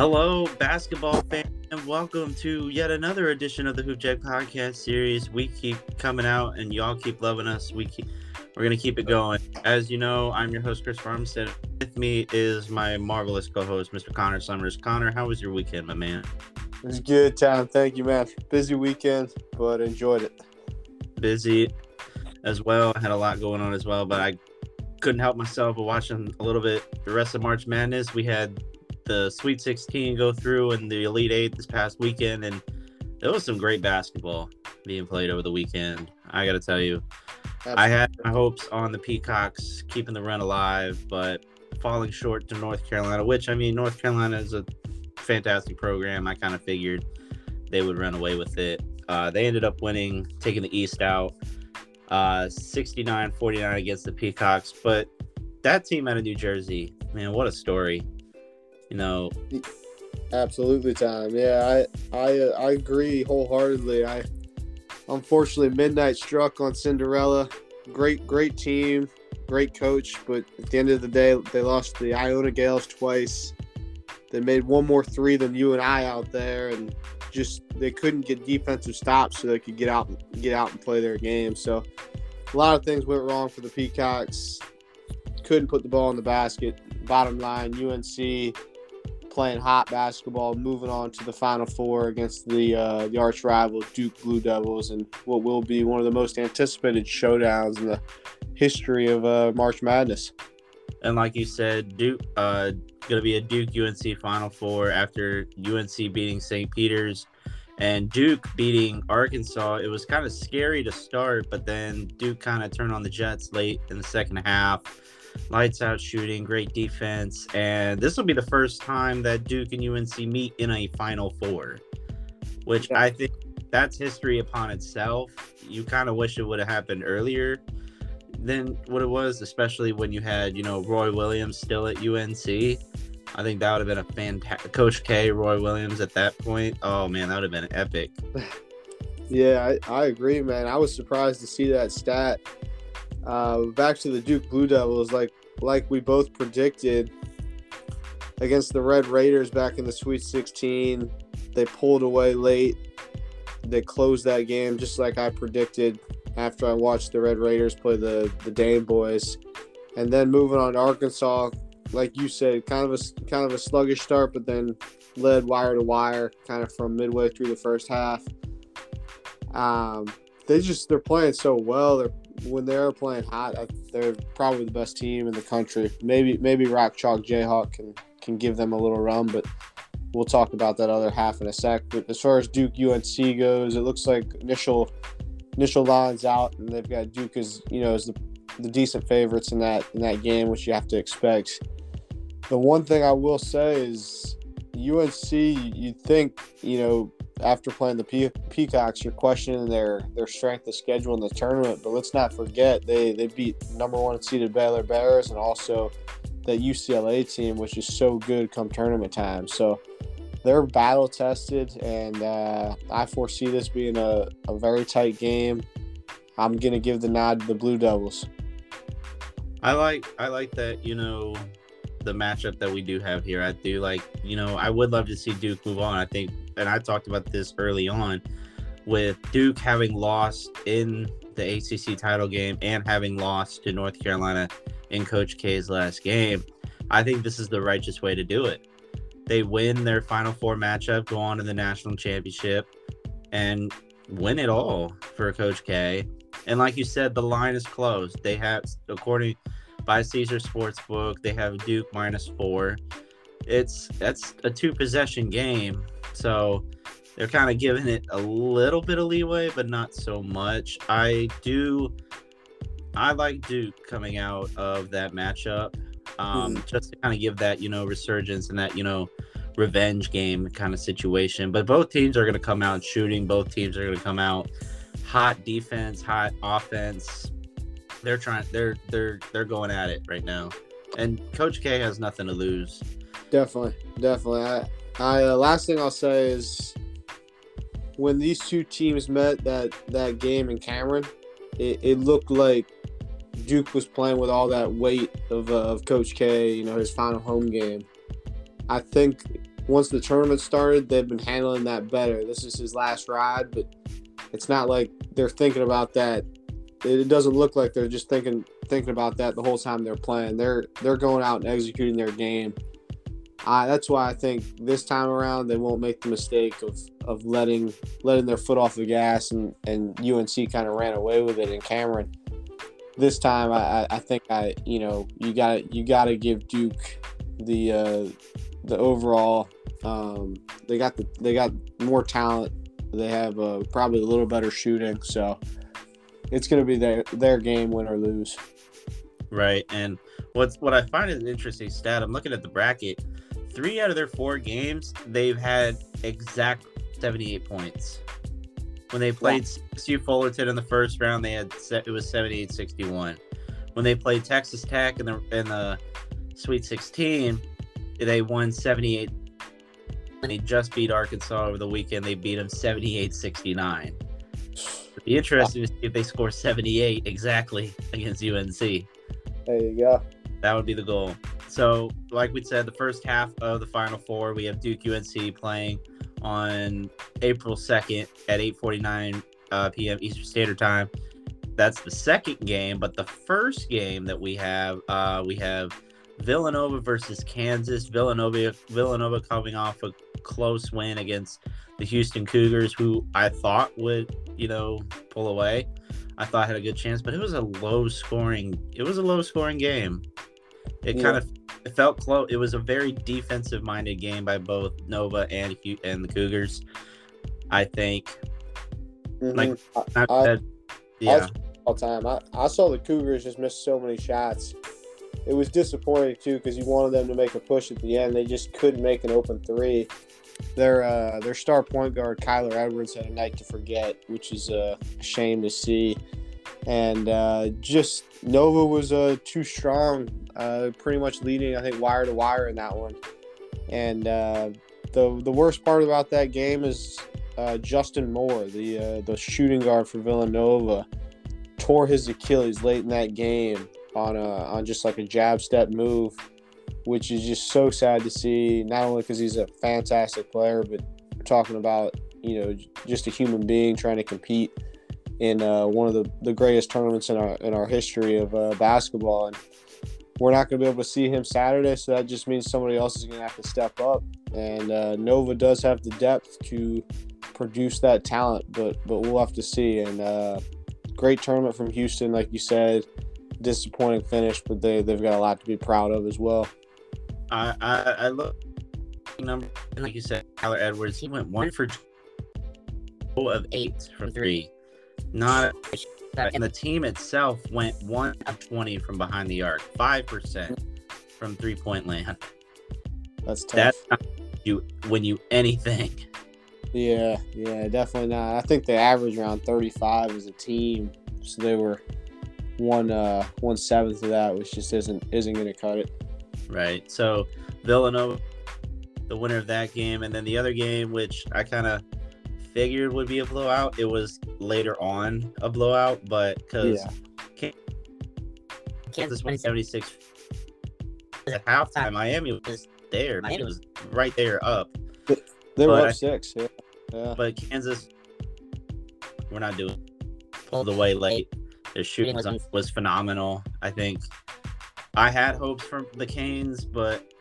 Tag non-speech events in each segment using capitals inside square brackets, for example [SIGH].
Hello, basketball fans, and welcome to yet another edition of the Hoop Jack Podcast series. We keep coming out, and y'all keep loving us. We keep, we're gonna keep it going. As you know, I'm your host Chris Farmstead. With me is my marvelous co-host, Mr. Connor Summers. Connor, how was your weekend, my man? It was good time. Thank you, man. Busy weekend, but enjoyed it. Busy as well. I had a lot going on as well, but I couldn't help myself but watching a little bit the rest of March Madness. We had the Sweet 16 go through and the Elite Eight this past weekend, and there was some great basketball being played over the weekend. I got to tell you, Absolutely. I had my hopes on the Peacocks keeping the run alive, but falling short to North Carolina, which I mean, North Carolina is a fantastic program. I kind of figured they would run away with it. Uh, they ended up winning, taking the East out uh, 69 49 against the Peacocks. But that team out of New Jersey, man, what a story. You know, absolutely, time. Yeah, I I uh, I agree wholeheartedly. I unfortunately midnight struck on Cinderella. Great, great team, great coach, but at the end of the day, they lost the Iona Gaels twice. They made one more three than you and I out there, and just they couldn't get defensive stops so they could get out get out and play their game. So a lot of things went wrong for the Peacocks. Couldn't put the ball in the basket. Bottom line, UNC playing hot basketball, moving on to the Final Four against the uh, the arch rival Duke Blue Devils, and what will be one of the most anticipated showdowns in the history of uh, March Madness. And like you said, Duke uh, going to be a Duke UNC Final Four after UNC beating St. Peter's and Duke beating Arkansas. It was kind of scary to start, but then Duke kind of turned on the Jets late in the second half. Lights out shooting, great defense, and this will be the first time that Duke and UNC meet in a Final Four, which I think that's history upon itself. You kind of wish it would have happened earlier than what it was, especially when you had, you know, Roy Williams still at UNC. I think that would have been a fantastic Coach K, Roy Williams at that point. Oh man, that would have been epic. [LAUGHS] yeah, I, I agree, man. I was surprised to see that stat. Uh, back to the Duke Blue Devils, like like we both predicted against the Red Raiders back in the Sweet 16. They pulled away late. They closed that game just like I predicted after I watched the Red Raiders play the the Dame boys, and then moving on to Arkansas, like you said, kind of a kind of a sluggish start, but then led wire to wire, kind of from midway through the first half. Um, they just they're playing so well. They're when they're playing hot, they're probably the best team in the country. Maybe maybe Rock Chalk Jayhawk can can give them a little run, but we'll talk about that other half in a sec. But as far as Duke UNC goes, it looks like initial initial lines out, and they've got Duke as you know as the, the decent favorites in that in that game, which you have to expect. The one thing I will say is UNC. You'd think you know after playing the Pe- Peacocks, you're questioning their their strength of schedule in the tournament, but let's not forget they they beat number one seeded Baylor Bears and also that UCLA team, which is so good come tournament time. So they're battle tested, and uh, I foresee this being a, a very tight game. I'm gonna give the nod to the Blue Devils. I like I like that you know the matchup that we do have here. I do like you know I would love to see Duke move on. I think, and I talked about this early on with Duke having lost in the ACC title game and having lost to North Carolina in Coach K's last game. I think this is the righteous way to do it they win their Final Four matchup, go on to the national championship, and win it all for Coach K. And like you said, the line is closed. They have, according by Caesar Sportsbook, they have Duke minus four. It's that's a two possession game, so they're kind of giving it a little bit of leeway, but not so much. I do, I like Duke coming out of that matchup um, mm-hmm. just to kind of give that you know resurgence and that you know revenge game kind of situation. But both teams are going to come out shooting. Both teams are going to come out hot defense, hot offense. They're trying. They're they're they're going at it right now, and Coach K has nothing to lose. Definitely, definitely. I, I uh, last thing I'll say is when these two teams met that that game in Cameron, it, it looked like Duke was playing with all that weight of, uh, of Coach K, you know, his final home game. I think once the tournament started, they've been handling that better. This is his last ride, but it's not like they're thinking about that. It doesn't look like they're just thinking thinking about that the whole time they're playing. They're they're going out and executing their game. Uh, that's why I think this time around they won't make the mistake of, of letting letting their foot off the gas and, and UNC kind of ran away with it in Cameron. This time I, I think I you know you got you got to give Duke the uh, the overall um, they got the they got more talent. They have uh, probably a little better shooting, so it's going to be their their game, win or lose. Right, and what's what I find is an interesting stat. I'm looking at the bracket. Three out of their four games, they've had exact 78 points. When they played CSU Fullerton in the first round, they had it was 78-61. When they played Texas Tech in the in the Sweet 16, they won 78 they just beat Arkansas over the weekend. They beat them 78 69. It'd be interesting to see if they score 78 exactly [LAUGHS] against UNC. There you go. That would be the goal. So, like we said, the first half of the Final Four, we have Duke UNC playing on April 2nd at 8:49 uh, p.m. Eastern Standard Time. That's the second game, but the first game that we have, uh, we have Villanova versus Kansas. Villanova, Villanova coming off a close win against the Houston Cougars, who I thought would, you know, pull away. I thought had a good chance, but it was a low scoring. It was a low scoring game. It yeah. kind of it felt close. It was a very defensive minded game by both Nova and and the Cougars. I think. Mm-hmm. Like I, I said, yeah. All time. I, I saw the Cougars just miss so many shots. It was disappointing too because you wanted them to make a push at the end. They just couldn't make an open three their uh, their star point guard Kyler Edwards had a night to forget, which is a shame to see. And uh, just Nova was uh, too strong, uh, pretty much leading I think wire to wire in that one. And uh, the the worst part about that game is uh, Justin Moore, the uh, the shooting guard for Villanova, tore his Achilles late in that game on a on just like a jab step move which is just so sad to see. Not only because he's a fantastic player, but we're talking about you know just a human being trying to compete in uh, one of the, the greatest tournaments in our in our history of uh, basketball, and we're not going to be able to see him Saturday. So that just means somebody else is going to have to step up. And uh, Nova does have the depth to produce that talent, but but we'll have to see. And uh, great tournament from Houston, like you said. Disappointing finish, but they they've got a lot to be proud of as well. I I, I look number like you said, Tyler Edwards. He went one for of eight from three. Not and the team itself went one of twenty from behind the arc, five percent from three point land. That's tough. That's not you when you anything. Yeah, yeah, definitely not. I think they average around thirty five as a team, so they were one uh one seventh of that, which just isn't isn't going to cut it right? So Villanova, the winner of that game, and then the other game, which I kind of figured would be a blowout, it was later on a blowout, but because yeah. Kansas won 76 at halftime, Miami was there. Miami was right there up. They were up six, yeah. yeah. But Kansas, we're not doing pulled away late. Their shooting was, was phenomenal. I think I had hopes for the Canes, but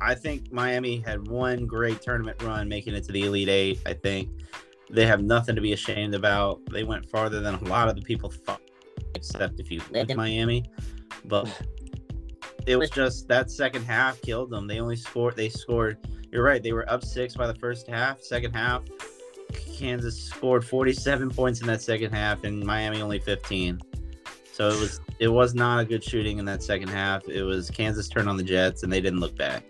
I think Miami had one great tournament run, making it to the Elite Eight. I think they have nothing to be ashamed about. They went farther than a lot of the people thought, except if you live in Miami. But [LAUGHS] it was just that second half killed them. They only scored. They scored. You're right. They were up six by the first half. Second half, Kansas scored 47 points in that second half, and Miami only 15. So it was it was not a good shooting in that second half. It was Kansas turned on the Jets and they didn't look back.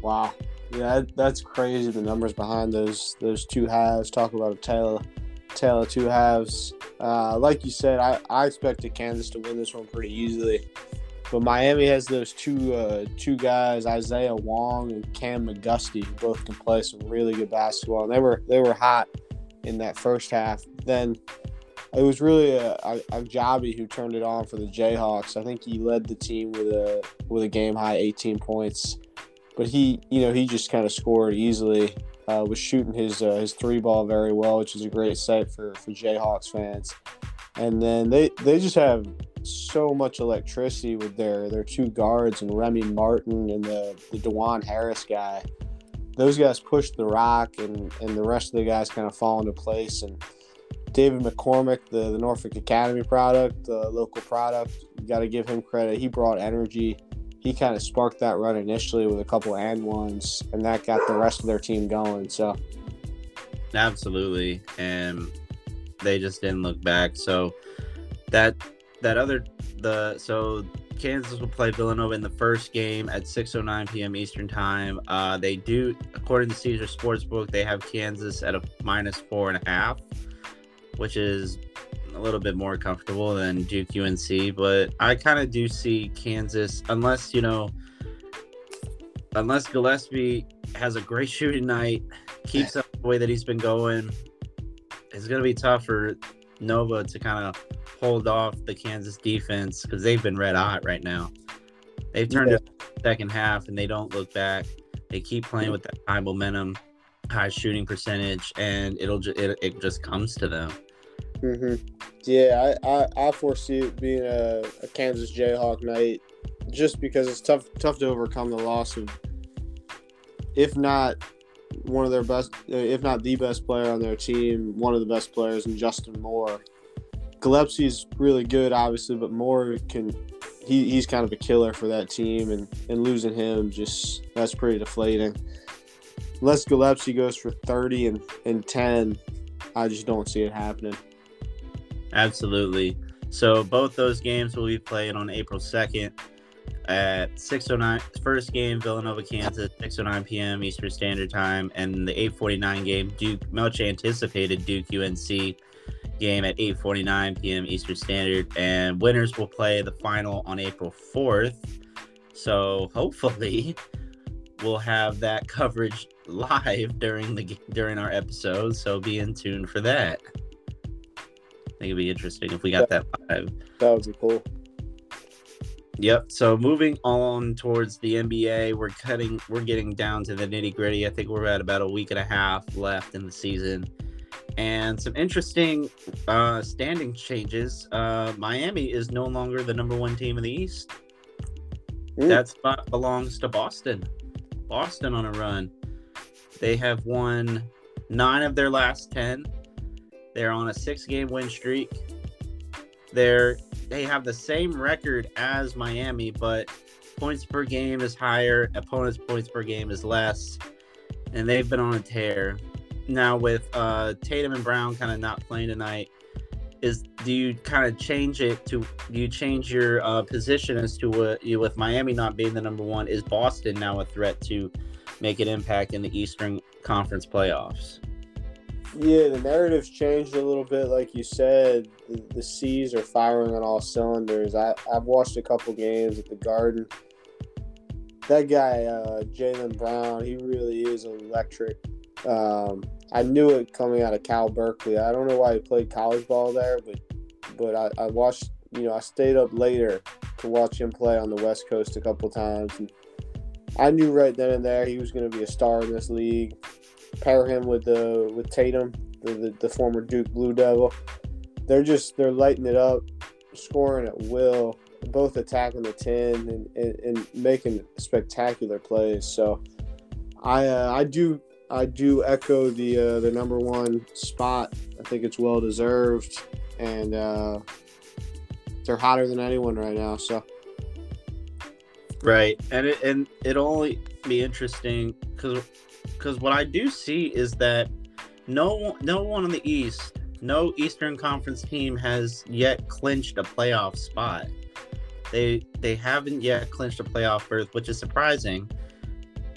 Wow. Yeah, that's crazy. The numbers behind those those two halves. Talk about a tale, tale of two halves. Uh, like you said, I, I expected Kansas to win this one pretty easily, but Miami has those two uh, two guys, Isaiah Wong and Cam McGusty, both can play some really good basketball, and they were they were hot in that first half. Then it was really a, a, a who turned it on for the Jayhawks. I think he led the team with a with a game high 18 points. But he, you know, he just kind of scored easily. Uh, was shooting his uh, his three ball very well, which is a great sight for for Jayhawks fans. And then they they just have so much electricity with their their two guards and Remy Martin and the the Dajuan Harris guy. Those guys push the rock, and and the rest of the guys kind of fall into place. And David McCormick, the the Norfolk Academy product, the local product, got to give him credit. He brought energy. He kind of sparked that run initially with a couple and ones, and that got the rest of their team going. So, absolutely, and they just didn't look back. So that that other the so Kansas will play Villanova in the first game at 6:09 p.m. Eastern time. Uh, they do, according to Caesar Sportsbook, they have Kansas at a minus four and a half, which is a little bit more comfortable than Duke UNC. But I kind of do see Kansas, unless you know, unless Gillespie has a great [LAUGHS] shooting night, keeps up the way that he's been going. It's gonna be tough for Nova to kind of hold off the Kansas defense because they've been red hot right now. They've turned yeah. it second half and they don't look back. They keep playing with that high momentum, high shooting percentage, and it'll ju- it, it just comes to them. Mm-hmm. Yeah, I, I, I foresee it being a, a Kansas Jayhawk night, just because it's tough tough to overcome the loss of, if not one of their best, if not the best player on their team, one of the best players in Justin Moore. Gillespie's really good, obviously, but Moore can he, he's kind of a killer for that team, and, and losing him just that's pretty deflating. Unless Gillespie goes for thirty and, and ten, I just don't see it happening. Absolutely. So both those games will be played on April second at 6:09. First game Villanova, Kansas, 6:09 p.m. Eastern Standard Time, and the 8:49 game Duke much anticipated Duke UNC game at 8:49 p.m. Eastern Standard, and winners will play the final on April 4th. So hopefully, [LAUGHS] we'll have that coverage [LAUGHS] live during the during our episode. So be in tune for that. I think it'd be interesting if we got that live. That would be cool. Yep. So moving on towards the NBA, we're cutting, we're getting down to the nitty gritty. I think we're at about a week and a half left in the season and some interesting uh, standing changes. Uh, Miami is no longer the number one team in the East. Ooh. That spot belongs to Boston. Boston on a run. They have won nine of their last ten. They're on a six-game win streak. They're they have the same record as Miami, but points per game is higher. Opponents' points per game is less, and they've been on a tear now with uh, Tatum and Brown kind of not playing tonight, is do you kind of change it to do you change your uh, position as to what you with Miami not being the number one? Is Boston now a threat to make an impact in the Eastern Conference playoffs? Yeah, the narrative's changed a little bit. Like you said, the, the C's are firing on all cylinders. I, I've watched a couple games at the Garden. That guy, uh, Jaylen Brown, he really is electric. Um, I knew it coming out of Cal Berkeley. I don't know why he played college ball there, but but I, I watched. You know, I stayed up later to watch him play on the West Coast a couple times, and I knew right then and there he was going to be a star in this league. Pair him with the with Tatum, the, the, the former Duke Blue Devil. They're just they're lighting it up, scoring at will, both attacking the ten and, and, and making spectacular plays. So I uh, I do I do echo the uh, the number one spot. I think it's well deserved, and uh, they're hotter than anyone right now. So, right, and it and it'll only be interesting because because what I do see is that no no one in the East, no Eastern Conference team has yet clinched a playoff spot. They they haven't yet clinched a playoff berth, which is surprising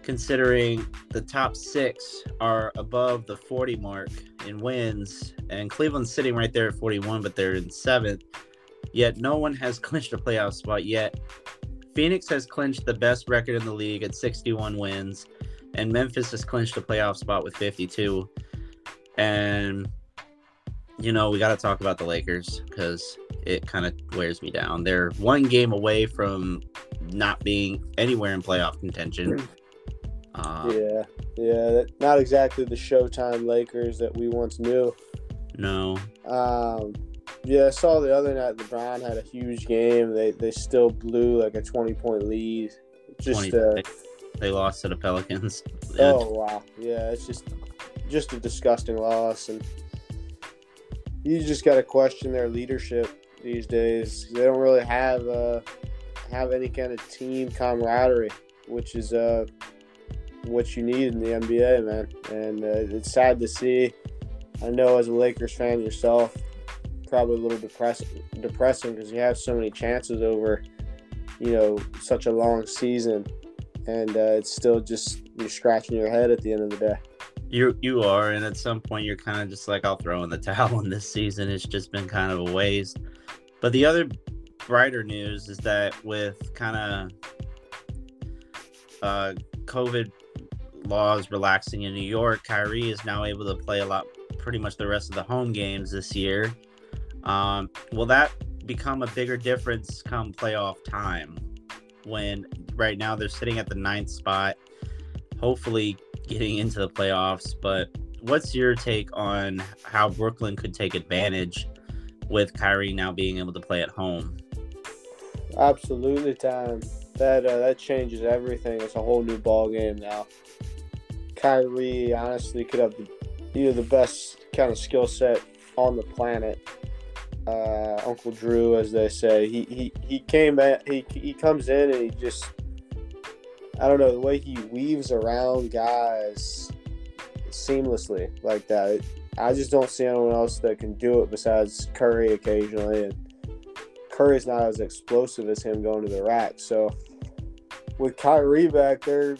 considering the top six are above the 40 mark in wins, and Cleveland's sitting right there at 41, but they're in seventh. Yet no one has [LAUGHS] clinched a playoff spot yet. Phoenix has clinched the best record in the league at 61 wins, and Memphis has clinched a playoff spot with 52. And you know, we got to talk about the Lakers because it kind of wears me down. They're one game away from not being anywhere in playoff contention Uh, yeah, yeah, not exactly the Showtime Lakers that we once knew. No. Um, yeah, I saw the other night LeBron had a huge game. They they still blew like a twenty point lead. Just uh, they lost to the Pelicans. [LAUGHS] Oh wow, yeah, it's just just a disgusting loss, and you just got to question their leadership these days. They don't really have uh, have any kind of team camaraderie, which is uh, what you need in the NBA, man. And uh, it's sad to see. I know as a Lakers fan yourself, probably a little depressing, depressing because you have so many chances over, you know, such a long season, and uh, it's still just you're scratching your head at the end of the day. You you are, and at some point you're kind of just like, I'll throw in the [LAUGHS] towel on this season. It's just been kind of a waste. But the other brighter news is that with kind of uh, COVID laws relaxing in New York, Kyrie is now able to play a lot, pretty much the rest of the home games this year. Um, will that become a bigger difference come playoff time? When right now they're sitting at the ninth spot, hopefully getting into the playoffs. But what's your take on how Brooklyn could take advantage with Kyrie now being able to play at home? Absolutely, time that uh, that changes everything. It's a whole new ball game now. Kyrie honestly could have either the best kind of skill set on the planet. Uh, Uncle Drew, as they say, he he, he came at he he comes in and he just I don't know the way he weaves around guys seamlessly like that. I just don't see anyone else that can do it besides Curry occasionally, and Curry's not as explosive as him going to the rack. So with Kyrie back, they're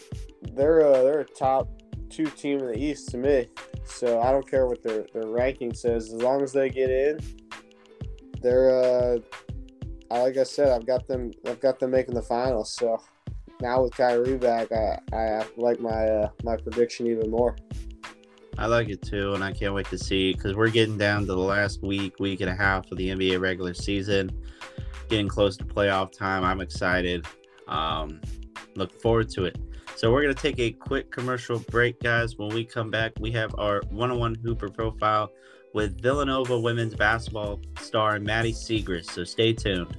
they're a, they're a top two team in the East to me. So I don't care what their, their ranking says. As long as they get in, they're uh, like I said, I've got them. I've got them making the finals. So now with Kyrie back, I, I like my uh, my prediction even more. I like it too, and I can't wait to see because we're getting down to the last week, week and a half of the NBA regular season, getting close to playoff time. I'm excited. Um, look forward to it. So we're to take a quick commercial break, guys. When we come back, we have our one-on-one Hooper profile with Villanova women's basketball star Maddy Siegrist. So stay tuned.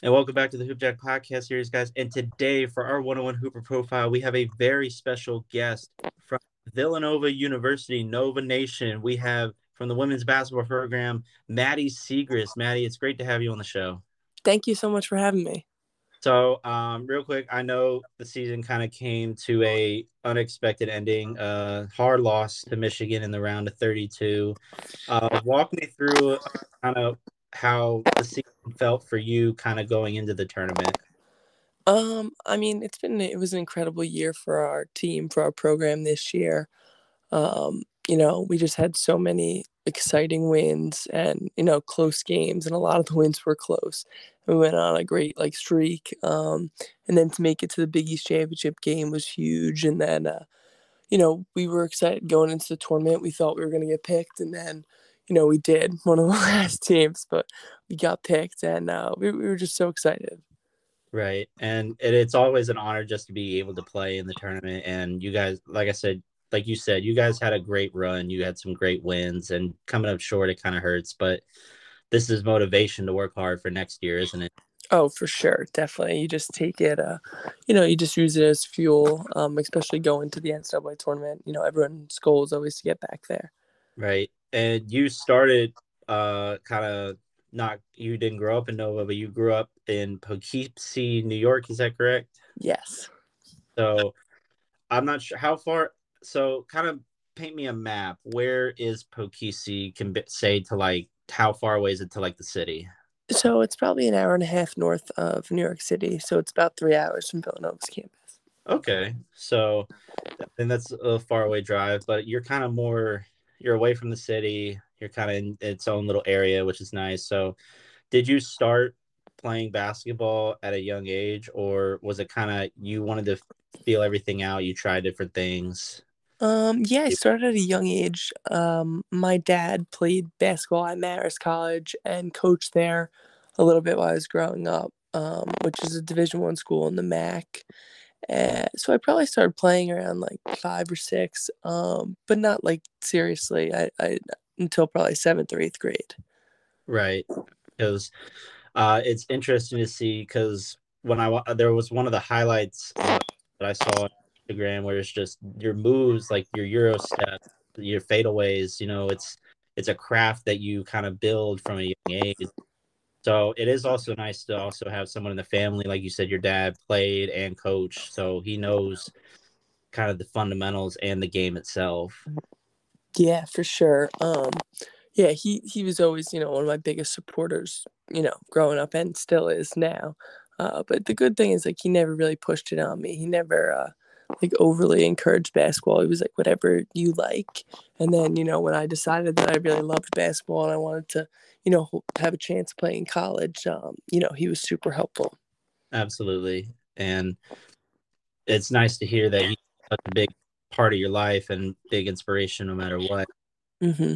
And welcome back to the Hoopjack Podcast series, guys. And today, for our 101 Hooper profile, we have a very special guest from Villanova University, Nova Nation. We have from the women's basketball program, Maddy Siegrist. Maddy, it's great to have you on the show. Thank you so much for having me. So, um, real quick, I know the season kind of came to a unexpected ending. Uh, hard loss to Michigan in the round of 32. Uh, walk me through kind of how the season felt for you, kind of going into the tournament. Um, I mean, it's been it was an incredible year for our team, for our program this year. Um, you know, we just had so many exciting wins and you know close games, and a lot of the wins were close. We went on a great like streak, um, and then to make it to the Big East championship game was huge. And then, uh, you know, we were excited going into the tournament. We thought we were going to get picked, and then, you know, we did [LAUGHS] one of the last teams, but we got picked, and uh, we, we were just so excited. Right, and it, it's always an honor just to be able to play in the tournament. And you guys, like I said, like you said, you guys had a great run. You had some great wins, and coming up short, it kind of hurts. But this is motivation to work hard for next year, isn't it? Oh, for sure, definitely. You just take it, uh, you know, you just use it as fuel, um, especially going to the NCAA tournament. You know, everyone's goal is always to get back there. Right, and you started uh, kind of not. You didn't grow up in Nova, but you grew up in Poughkeepsie, New York. Is that correct? Yes. So, I'm not sure how far so kind of paint me a map. Where is Poughkeepsie can say to like how far away is it to like the city? So it's probably an hour and a half north of New York City. So it's about three hours from Villanova's campus. Okay, so and that's a far away drive, but you're kind of more you're away from the city. You're kind of in its own little area, which is nice. So, did you start playing basketball at a young age, or was it kind of you wanted to feel everything out? You tried different things. Um, yeah, I started at a young age. Um, my dad played basketball at Marist College and coached there a little bit while I was growing up. um, which is a Division One school in the MAC. Uh, so I probably started playing around like five or six, um, but not like seriously. I, I until probably seventh or eighth grade. Right, because uh, it's interesting to see because when I there was one of the highlights uh, that I saw on Instagram where it's just your moves, like your Euro step, your fadeaways. You know, it's it's a craft that you kind of build from a young age. So it is also nice to also have someone in the family, like you said, your dad played and coached, so he knows kind of the fundamentals and the game itself. Yeah, for sure. Um, yeah, he he was always, you know, one of my biggest supporters, you know, growing up and still is now. Uh, but the good thing is like he never really pushed it on me. He never uh, like overly encouraged basketball. He was like whatever you like. And then you know when I decided that I really loved basketball and I wanted to you know have a chance playing college, um, you know he was super helpful. Absolutely, and it's nice to hear that he's such a big part of your life and big inspiration no matter what. Mm-hmm.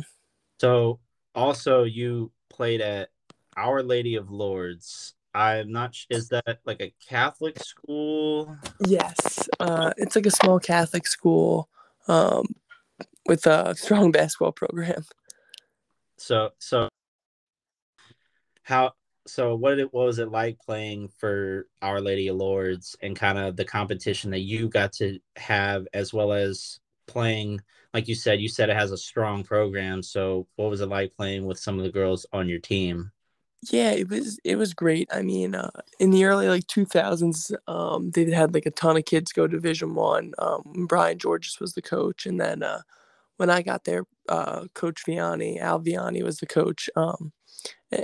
So also you played at Our Lady of Lourdes I'm not. Is that like a Catholic school? Yes, uh, it's like a small Catholic school um, with a strong [LAUGHS] basketball program. So, so how? So, what it what was it like playing for Our Lady of Lourdes and kind of the competition that you got to have, as well as playing? Like you said, you said it has a strong program. So, what was it like playing with some of the girls on your team? Yeah, it was it was great. I mean, uh, in the early like 2000s, um, they had like a ton of kids go to Division One. Um, Brian Georges was the coach, and then uh, when I got there, uh, Coach Viani, Al Viani was the coach, um,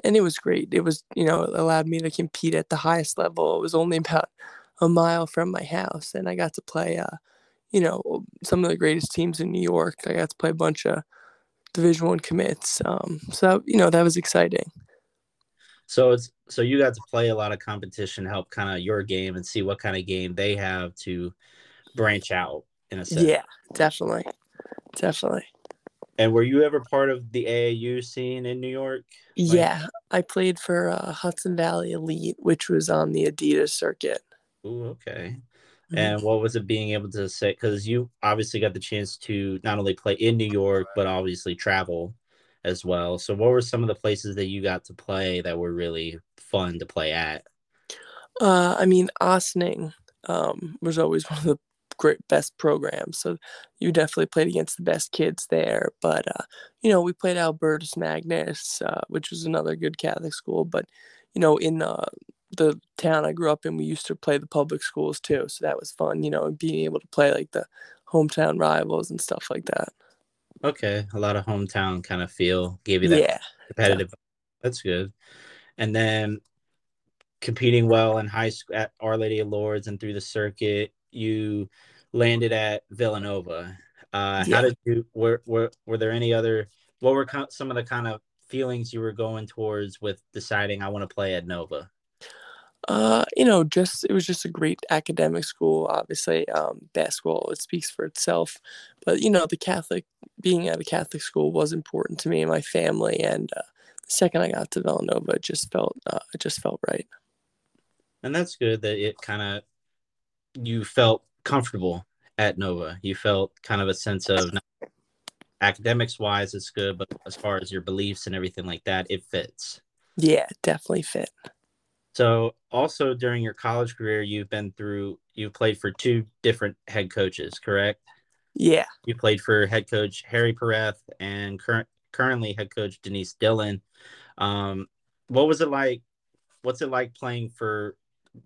and it was great. It was you know it allowed me to compete at the highest level. It was only about a mile from my house, and I got to play, uh, you know, some of the greatest teams in New York. I got to play a bunch of Division One commits, um, so you know that was exciting. So it's so you got to play a lot of competition, help kind of your game, and see what kind of game they have to branch out in a sense. Yeah, definitely, definitely. And were you ever part of the AAU scene in New York? Like- yeah, I played for uh, Hudson Valley Elite, which was on the Adidas circuit. Ooh, okay. Mm-hmm. And what was it being able to say? Because you obviously got the chance to not only play in New York, but obviously travel as well. So, what were some of the places that you got to play that were really fun to play at? Uh, I mean, Ossining um, was always [LAUGHS] one of the great best programs. So you definitely played against the best kids there. But uh, you know, we played Albertus Magnus, uh, which was another good Catholic school. But you know, in uh, the town I grew up in, we used to play the public schools too. So that was fun. You know, being able to play like the hometown rivals and stuff like that. Okay, a lot of hometown kind of feel gave you that yeah, competitive. Yeah. That's good. And then competing well in high school at Our Lady of Lourdes and through the circuit, you landed at Villanova. Uh, yeah. How did you? Were, were were there any other? What were some of the kind of feelings you were going towards with deciding I want to play at Nova? Uh, you know, just it was just a great academic school. Obviously, um, basketball it speaks for itself, but you know, the Catholic being at a Catholic school was important to me and my family. And uh, the second I got to Villanova, it just felt uh, it just felt right. And that's good that it kind of you felt comfortable at Nova. You felt kind of a sense of academics wise, it's good, but as far as your beliefs and everything like that, it fits. Yeah, definitely fit. So, also during your college career, you've been through, you've played for two different head coaches, correct? Yeah. You played for head coach Harry Perretta and current currently head coach Denise Dillon. Um, what was it like? What's it like playing for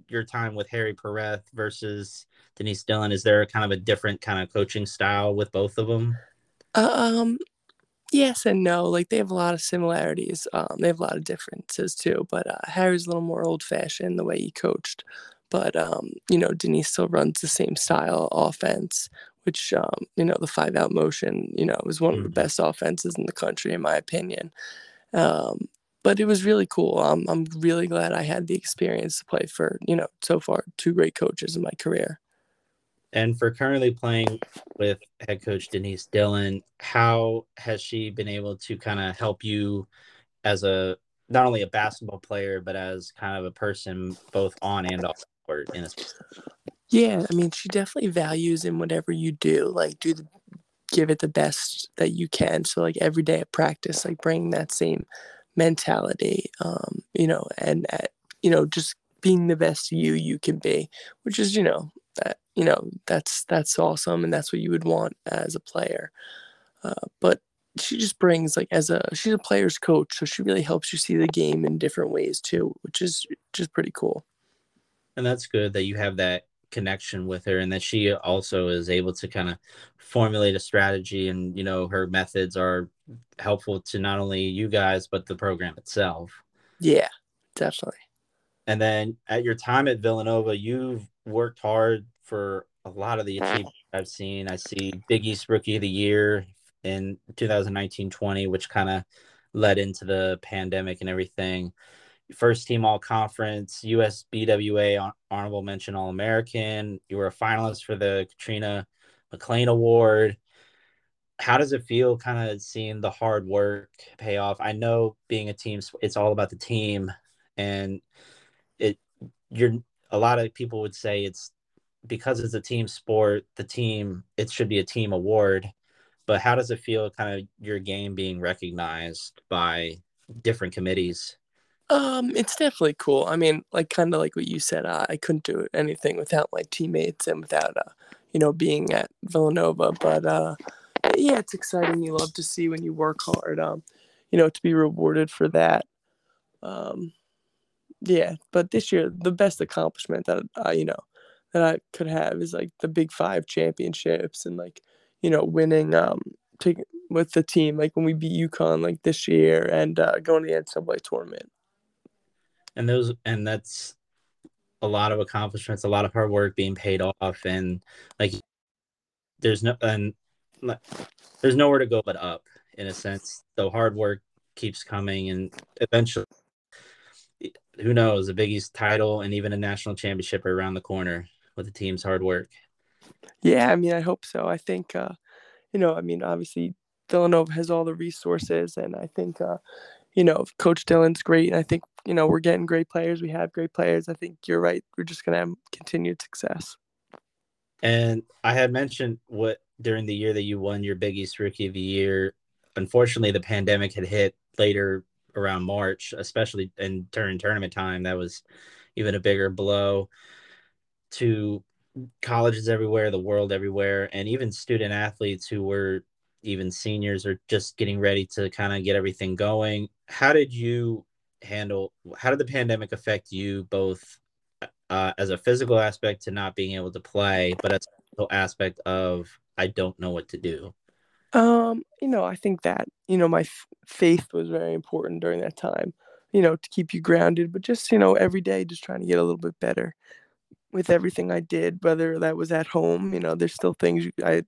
your time with Harry Perretta versus Denise Dillon? Is there kind of a different kind of coaching style with both of them? Um, Yes and no. Like they have a lot of similarities. Um, they have a lot of differences too. But uh, Harry's a little more old fashioned the way he coached. But um, you know, Denise still runs the same style offense, which um, you know, the five out motion, you know, was one of the mm-hmm. best offenses in the country, in my opinion. Um, but it was really cool. I'm I'm really glad I had the experience to play for you know so far two great coaches in my career. And for currently playing with head coach Denise Dillon, how has she been able to kind of help you as a not only a basketball player, but as kind of a person both on and off court in yeah, I mean, she definitely values in whatever you do, like do the give it the best that you can. So like every day at practice, like bring that same mentality, um, you know, and at, you know, just being the best you you can be, which is, you know, you know, that's that's awesome and that's what you would want as a player. Uh, but she just brings like as a she's a player's coach, so she really helps you see the game in different ways too, which is just pretty cool. And that's good that you have that connection with her and that she also is able to kind of formulate a strategy and you know her methods are helpful to not only you guys but the program itself yeah definitely and then at your time at villanova you've worked hard for a lot of the achievements i've seen i see big east rookie of the year in 2019-20 which kind of led into the pandemic and everything first team all conference, USBWA honorable mention All American. You were a finalist for the Katrina McClain Award. How does it feel kind of seeing the hard work pay off? I know being a team, it's all about the team, and it you're a lot of people would say it's because it's a team sport, the team it should be a team award. But how does it feel kind of your game being recognized by different committees? Um, it's definitely cool. I mean, like kind of like what you said, uh, I couldn't do anything without my teammates and without, uh, you know, being at Villanova. But uh, yeah, it's exciting. You love to see when you work hard. Um, you know, to be rewarded for that. Um, yeah, but this year the best accomplishment that I, you know, that I could have is like the Big Five championships and like, you know, winning um, taking with the team like when we beat UConn like this year and uh, going to the NCAA tournament and those and that's a lot of accomplishments, a lot of hard work being paid off, and like there's no and like, there's nowhere to go but up in a sense. The hard work keeps coming, and eventually, who knows, a Big East title and even a national championship are around the corner with the team's hard work. Yeah, I mean, I hope so. I think, uh, you know, I mean, obviously Villanova has all the resources, and I think, uh, you know, Coach Dillon's great. And I think, you know, we're getting great players. We have great players. I think you're right. We're just going to have continued success. And I had mentioned what during the year that you won your Big East Rookie of the Year, unfortunately, the pandemic had hit later around March, especially in during tournament time. That was even a bigger blow to colleges everywhere, the world everywhere, and even student athletes who were even seniors or just getting ready to kind of get everything going. How did you handle? How did the pandemic affect you both uh, as a physical aspect to not being able to play, but as a aspect of I don't know what to do? Um, you know, I think that you know my f- faith was very important during that time. You know, to keep you grounded, but just you know every day, just trying to get a little bit better with everything I did, whether that was at home. You know, there's still things I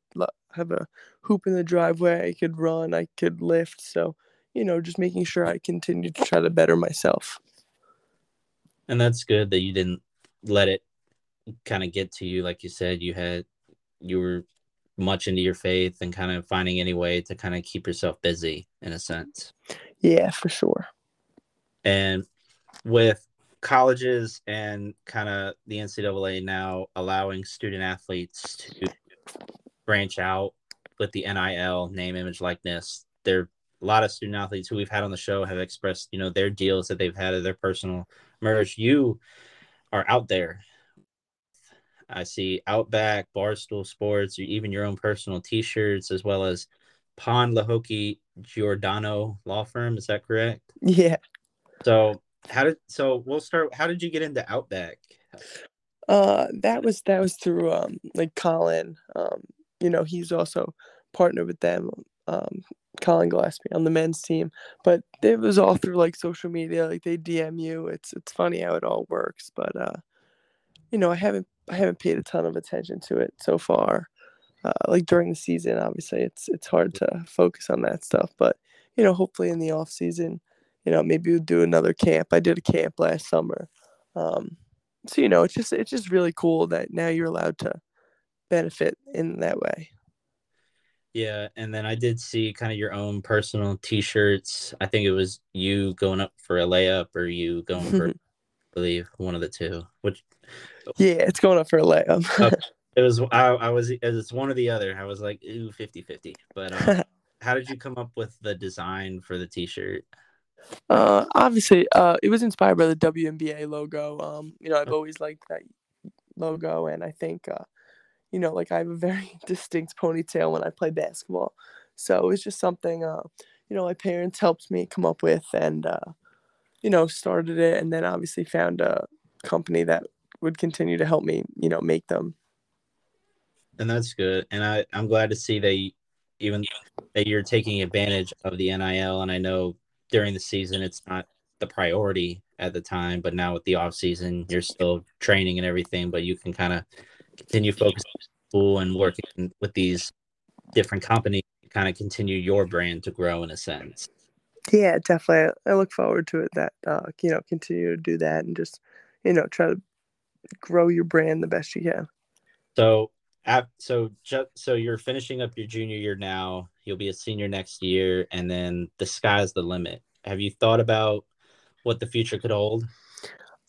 have a hoop in the driveway. I could run, I could lift. So, you know, just making sure I continue to try to better myself. And that's good that you didn't let it kind of get to you. Like you said, you had, you were much into your faith and kind of finding any way to kind of keep yourself busy in a sense. Yeah, for sure. And with colleges and kind of the NCAA now allowing student athletes to branch out with the NIL name, image, likeness. There a lot of student athletes who we've had on the show have expressed, you know, their deals that they've had of their personal merch. You are out there. I see Outback, Barstool Sports, or even your own personal T-shirts, as well as Pond Lehocky Giordano Law Firm. Is that correct? Yeah. So how did so we'll start? How did you get into Outback? Uh, that was that was through um like Collin. Um, you know, he's also partnered with them, um, Collin Gillespie on the men's team. But it was all through like social media, like they DM you. It's it's funny how it all works, but uh, you know, I haven't I haven't paid a ton of attention to it so far. Uh, like during the season, obviously, it's it's hard to focus on that stuff. But you know, hopefully in the off season, you know, maybe we'll do another camp. I did a camp last summer. Um, so you know, it's just it's just really cool that now you're allowed to benefit in that way. Yeah, and then I did see kind of your own personal T-shirts. I think it was you going up for a layup, or you going for, [LAUGHS] I believe, one of the two. Which yeah, it's going up for a layup. okay. [LAUGHS] It was I, I was it's one or the other. I was like ooh 50-50. But um, [LAUGHS] how did you come up with the design for the T-shirt? Uh, obviously, uh, it was inspired by the WNBA logo. Um, you know, I've always liked that logo, and I think, uh, you know, like I have a very [LAUGHS] distinct ponytail when I play basketball, so it was just something, uh, you know, my parents helped me come up with, and uh, you know, started it, and then obviously found a company that would continue to help me, you know, make them. And that's good, and I I'm glad to see that. You, even that you're taking advantage of the NIL, and I know during the season it's not the priority at the time, but now with the off season, you're still training and everything, but you can kind of continue focusing on school and working with these different companies, kind of continue your brand to grow in a sense. Yeah, definitely. I look forward to it. That uh, you know, continue to do that and just you know try to grow your brand the best you can. So, so just so you're finishing up your junior year now. You'll be a senior next year, and then the sky's the limit. Have you thought about what the future could hold?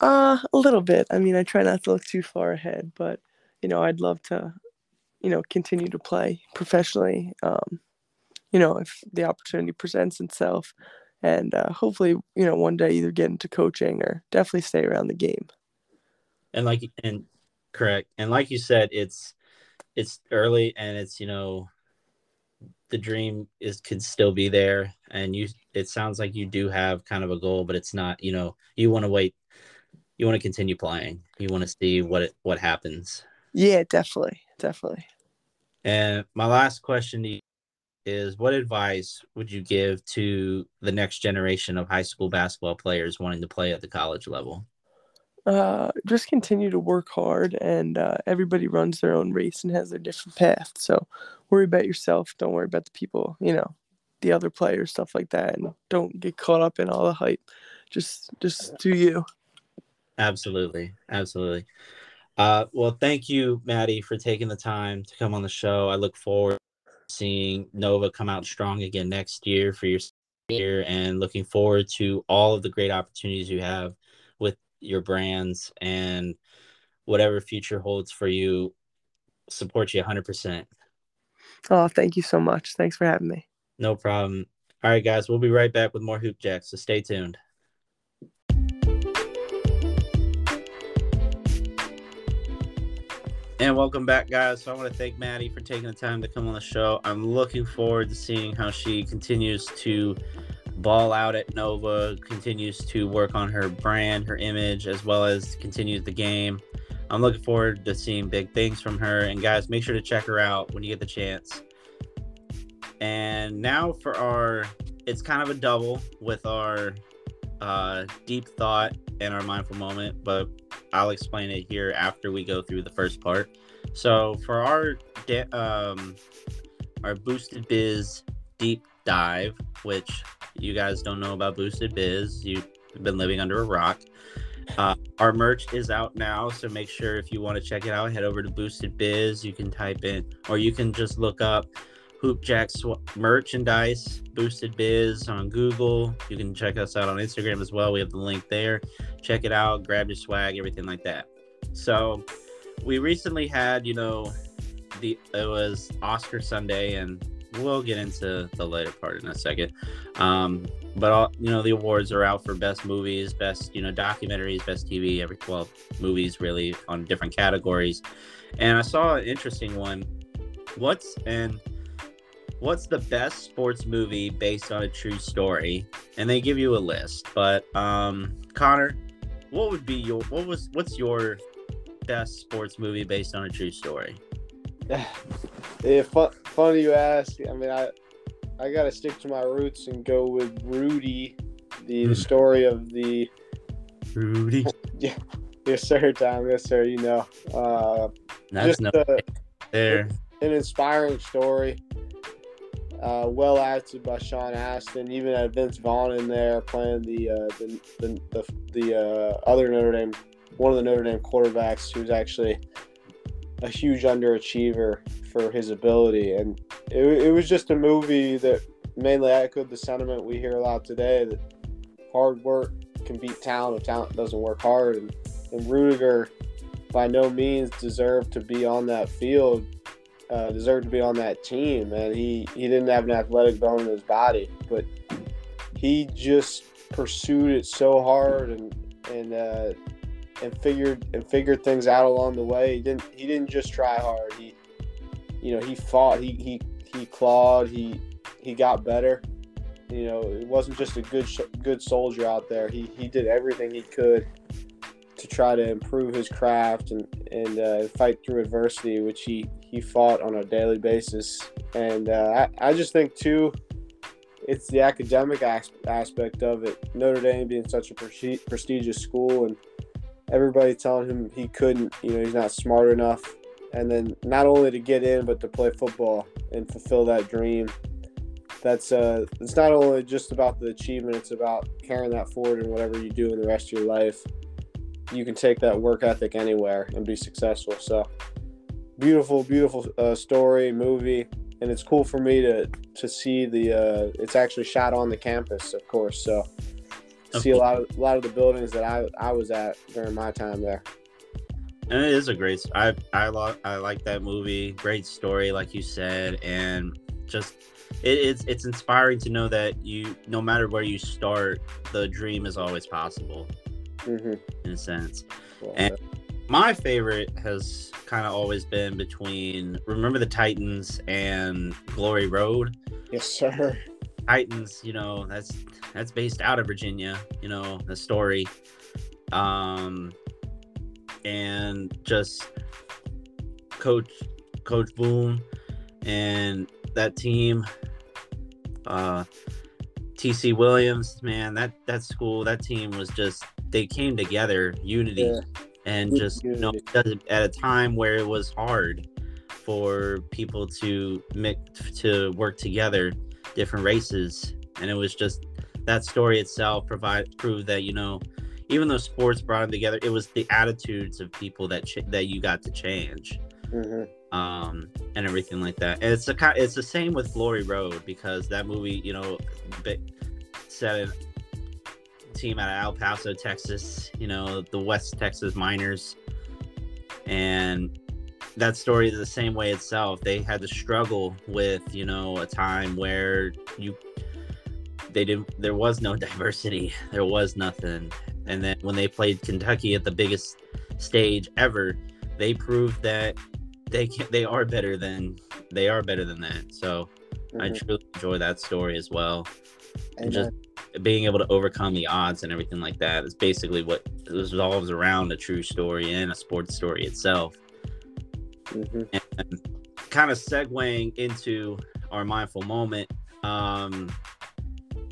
Uh, a little bit. I mean, I try not to look too far ahead, but you know, I'd love to, you know, continue to play professionally. Um, you know, if the opportunity presents itself, and uh, hopefully, you know, one day either get into coaching or definitely stay around the game. And like, and correct, and like you said, it's it's early and it's you know the dream is could still be there. And you it sounds like you do have kind of a goal but it's not you know you want to wait you want to continue playing. You want to see what it what happens. Yeah definitely definitely. And my last question to you is what advice would you give to the next generation of high school basketball players wanting to play at the college level uh, just continue to work hard, and uh, everybody runs their own race and has their different path. So worry about yourself. Don't worry about the people, you know, the other players, stuff like that, and don't get caught up in all the hype. Just, just do you. Absolutely, absolutely. Uh, well, thank you, Maddy, for taking the time to come on the show. I look forward to seeing Nova come out strong again next year for your year, and looking forward to all of the great opportunities you have your brands and whatever future holds for you support you 100% oh thank you so much. Thanks for having me. No problem. All right guys we'll be right back with more hoop jacks so stay tuned. And welcome back, guys. So I want to thank Maddy for taking the time to come on the show. I'm looking forward to seeing how she continues to ball out at Nova, continues to work on her brand, her image, as well as continues the game. I'm looking forward to seeing big things from her. And guys, make sure to check her out when you get the chance. And now for our, it's kind of a double with our uh, deep thought and our mindful moment, but I'll explain it here after we go through the first part. So for our um, our boosted biz deep dive, which you guys don't know about Boosted Biz, you've been living under a rock. Uh, our merch is out now, so make sure if you want to check it out, head over to Boosted Biz. You can type in, or you can just look up Hoopjacks merchandise, Boosted Biz on Google. You can check us out on Instagram as well. We have the link there. Check it out, grab your swag, everything like that. So, we recently had, you know, the it was Oscar Sunday, and we'll get into the later part in a second. Um, but all you know, the awards are out for best movies, best you know documentaries, best TV. Every twelve movies really on different categories. And I saw an interesting one. What's and what's the best sports movie based on a true story? And they give you a list. But um, Connor, what would be your what was what's your best sports movie based on a true story? [SIGHS] yeah, fun, funny you ask. I mean, I I gotta stick to my roots and go with Rudy, the, the hmm. story of the Rudy. [LAUGHS] Yeah, yes sir, Tom. Yes sir. You know, uh, That's just a, there. An inspiring story. Uh, well acted by Sean Astin. Even had Vince Vaughn in there playing the uh, the the the, the uh, other Notre Dame, one of the Notre Dame quarterbacks who's actually a huge underachiever for his ability, and it, it was just a movie that mainly echoed the sentiment we hear a lot today that hard work can beat talent if talent doesn't work hard. And, and Ruettiger, by no means, deserved to be on that field, uh, deserved to be on that team. And he, he didn't have an athletic bone in his body, but he just pursued it so hard and and uh, and figured and figured things out along the way. He didn't he didn't just try hard. He you know he fought. He he he clawed. He he got better. You know, it wasn't just a good good soldier out there. He he did everything he could to try to improve his craft and and uh, fight through adversity, which he he fought on a daily basis. And uh, I I just think too, it's the academic aspect of it. Notre Dame being such a pre- prestigious school and everybody telling him he couldn't, you know, he's not smart enough. And then not only to get in, but to play football and fulfill that dream that's uh, it's not only just about the achievement; it's about carrying that forward in whatever you do in the rest of your life. You can take that work ethic anywhere and be successful. So, beautiful, beautiful uh, story, movie, and it's cool for me to to see the. Uh, it's actually shot on the campus, of course. So, see a lot of a lot of the buildings that I I was at during my time there. And it is a great. I I, lo- I like that movie. Great story, like you said, and just it, it's it's inspiring to know that you no matter where you start, the dream is always possible. Mm-hmm. In a sense, well, and my favorite has kind of always been between Remember the Titans and Glory Road. Yes, sir. Titans, you know, that's that's based out of Virginia, you know, the story. Um and just coach coach Boone and that team uh, TC Williams, man, that that school, that team was just they came together, unity, yeah. and just you know at a time where it was hard for people to mix to work together, different races, and it was just that story itself provide proved that you know even though sports brought them together, it was the attitudes of people that ch- that you got to change. Mm-hmm um, and everything like that. And it's a it's the same with Glory Road because that movie, you know, set in team out of El Paso, Texas, you know, the West Texas Miners, and that story is the same way itself. They had to struggle with, you know, a time where you they didn't there was no [LAUGHS] diversity. There was nothing. And then when they played Kentucky at the biggest stage ever, they proved that they can they are better than they are better than that. So mm-hmm. I truly enjoy that story as well. And, and just being able to overcome the odds and everything like that is basically what revolves around a true story and a sports story itself. Mm-hmm. And kind of segueing into our mindful moment. Um,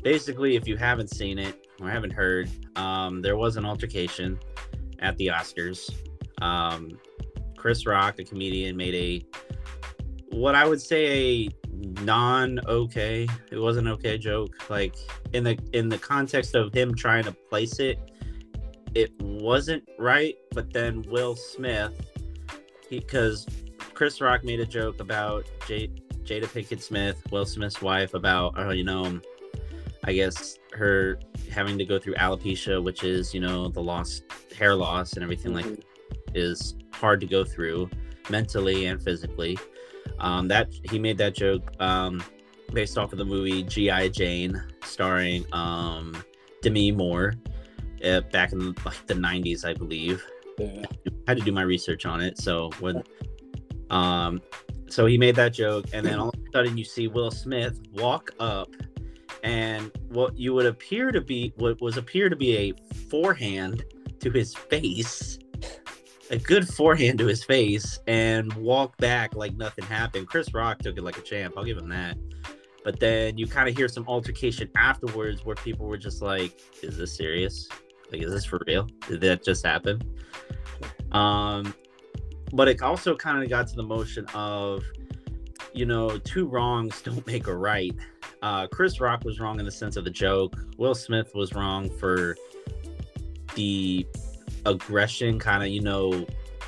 basically, if you haven't seen it or haven't heard, um, there was an altercation at the Oscars. Um, Chris Rock, a comedian, made a what I would say a non okay. It wasn't okay joke. Like in the in the context of him trying to place it, it wasn't right. But then Will Smith, because Chris Rock made a joke about J- Jada Pinkett Smith, Will Smith's wife, about oh you know, I guess her having to go through alopecia, which is you know the loss hair loss and everything mm-hmm. like is hard to go through mentally and physically. Um, that he made that joke um, based off of the movie G.I. Jane, starring um, Demi Moore, uh, back in like the '90s, I believe. Yeah. I had to do my research on it. So when, um, so he made that joke, and then all of a sudden you see Will Smith walk up, and what you would appear to be what was appear to be a forehand to his face a good forehand to his face and walk back like nothing happened. Chris Rock took it like a champ. I'll give him that. But then you kind of hear some altercation afterwards where people were just like, "Is this serious? Like, is this for real? Did that just happen?" Um, but it also kind of got to the motion of, you know, two wrongs don't make a right. Uh, Chris Rock was wrong in the sense of the joke. Will Smith was wrong for the aggression kind of you know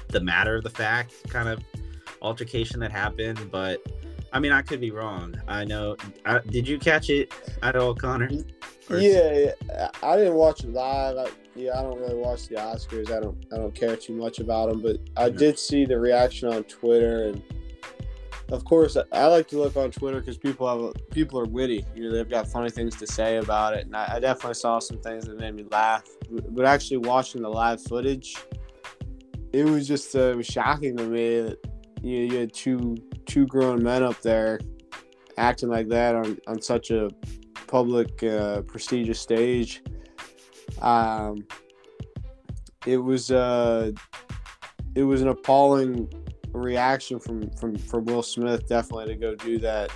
the matter of the fact kind of altercation that happened, but I mean, I could be wrong. I know. I, did you catch it at all, Connor? Yeah, yeah, I didn't watch it live. I, yeah, I don't really watch the Oscars. I don't. I don't care too much about them. But I did see the reaction on Twitter, and of course, I like to look on Twitter because people have people are witty. You know, they've got funny things to say about it, and I, I definitely saw some things that made me laugh. But actually, watching the live footage, it was just uh, it was shocking to me that you, know, you had two two grown men up there acting like that on, on such a public uh, prestigious stage. Um, it was uh, it was an appalling reaction from from from Will Smith definitely to go do that.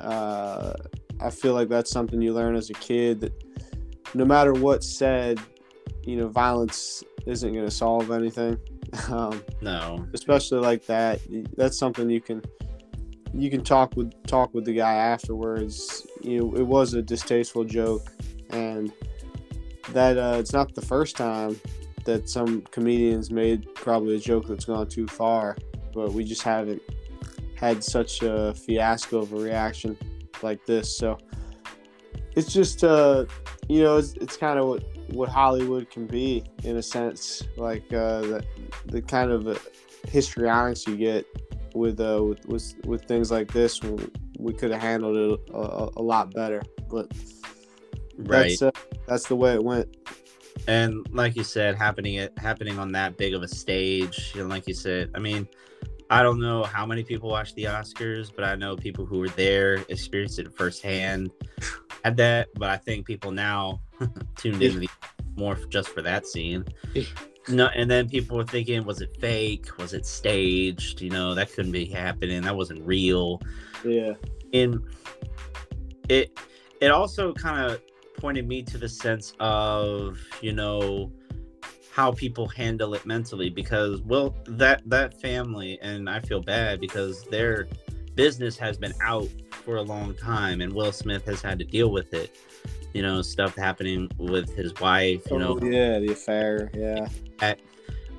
Uh, I feel like that's something you learn as a kid that no matter what's said, you know, violence isn't going to solve anything. [LAUGHS] Um, no, especially like that. That's something you can you can talk with talk with the guy afterwards. You know, it was a distasteful joke, and that uh, it's not the first time that some comedians made probably a joke that's gone too far, but we just haven't had such a fiasco of a reaction like this. So it's just uh, you know, it's, it's kind of what what Hollywood can be in a sense, like uh, the, the kind of uh, histrionics you get with, uh, with, with with things like this. We could have handled it a, a, lot better, but right, that's, uh, that's the way it went. And like you said, happening it happening on that big of a stage, and like you said, I mean, I don't know how many people watch the Oscars, but I know people who were there, experienced it firsthand, [SIGHS] had that. But I think people now [LAUGHS] tuned in more just for that scene. No, and then people were thinking, was it fake? Was it staged? You know, that couldn't be happening. That wasn't real. Yeah. And it it also kind of pointed me to the sense of, you know, how people handle it mentally because well that that family and I feel bad because their business has been out for a long time and Will Smith has had to deal with it you know, stuff happening with his wife, you know. Oh, yeah, the affair, yeah. At,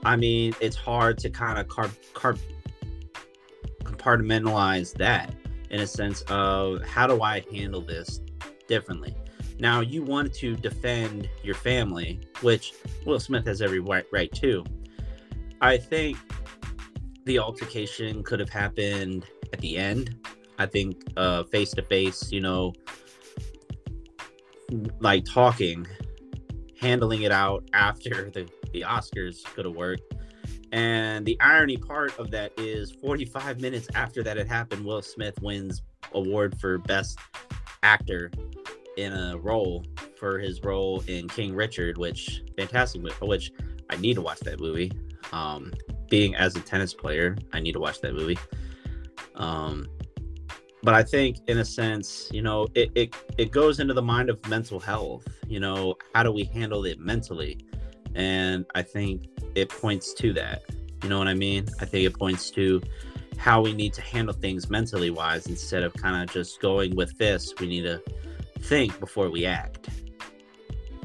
I mean, it's hard to kind of car- car- compartmentalize that in a sense of how do I handle this differently. Now, you want to defend your family, which Will Smith has every right, right to. I think the altercation could have happened at the end. I think uh, face to face, you know, like talking, handling it out after the, the Oscars could have worked. And the irony part of that is 45 minutes after that had happened, Will Smith wins award for best actor in a role for his role in King Richard, which fantastic, movie, which I need to watch that movie. Um, being as a tennis player, I need to watch that movie. Um, but I think in a sense, you know, it, it it goes into the mind of mental health. You know, how do we handle it mentally? And I think it points to that. You know what I mean? I think it points to how we need to handle things mentally wise instead of kind of just going with this. We need to think before we act.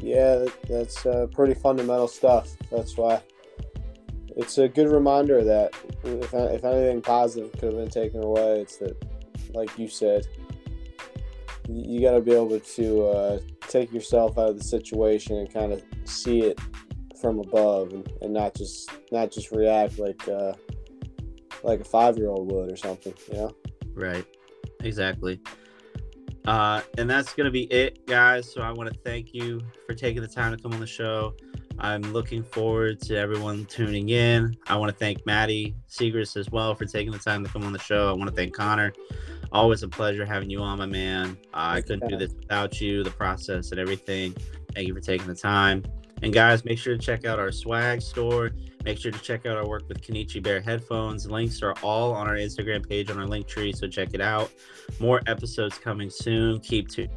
Yeah, that's uh, pretty fundamental stuff. That's why it's a good reminder that if, if anything positive could have been taken away, it's that like you said, you got to be able to uh, take yourself out of the situation and kind of see it from above and, and not just not just react like uh, like a five year old would or something, you know? Right. Exactly. Uh, and that's going to be it, guys. So I want to thank you for taking the time to come on the show. I'm looking forward to everyone tuning in. I want to thank Maddy Siegrist as well for taking the time to come on the show. I want to thank Connor always a pleasure having you on, my man. I couldn't do this without you, the process and everything. Thank you for taking the time. And guys, make sure to check out our swag store. Make sure to check out our work with Kenichi Bear headphones. Links are all on our Instagram page on our link tree, so check it out. More episodes coming soon. Keep to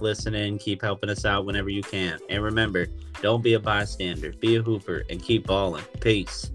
listening, keep helping us out whenever you can. And remember, don't be a bystander, be a hooper, and keep balling. Peace.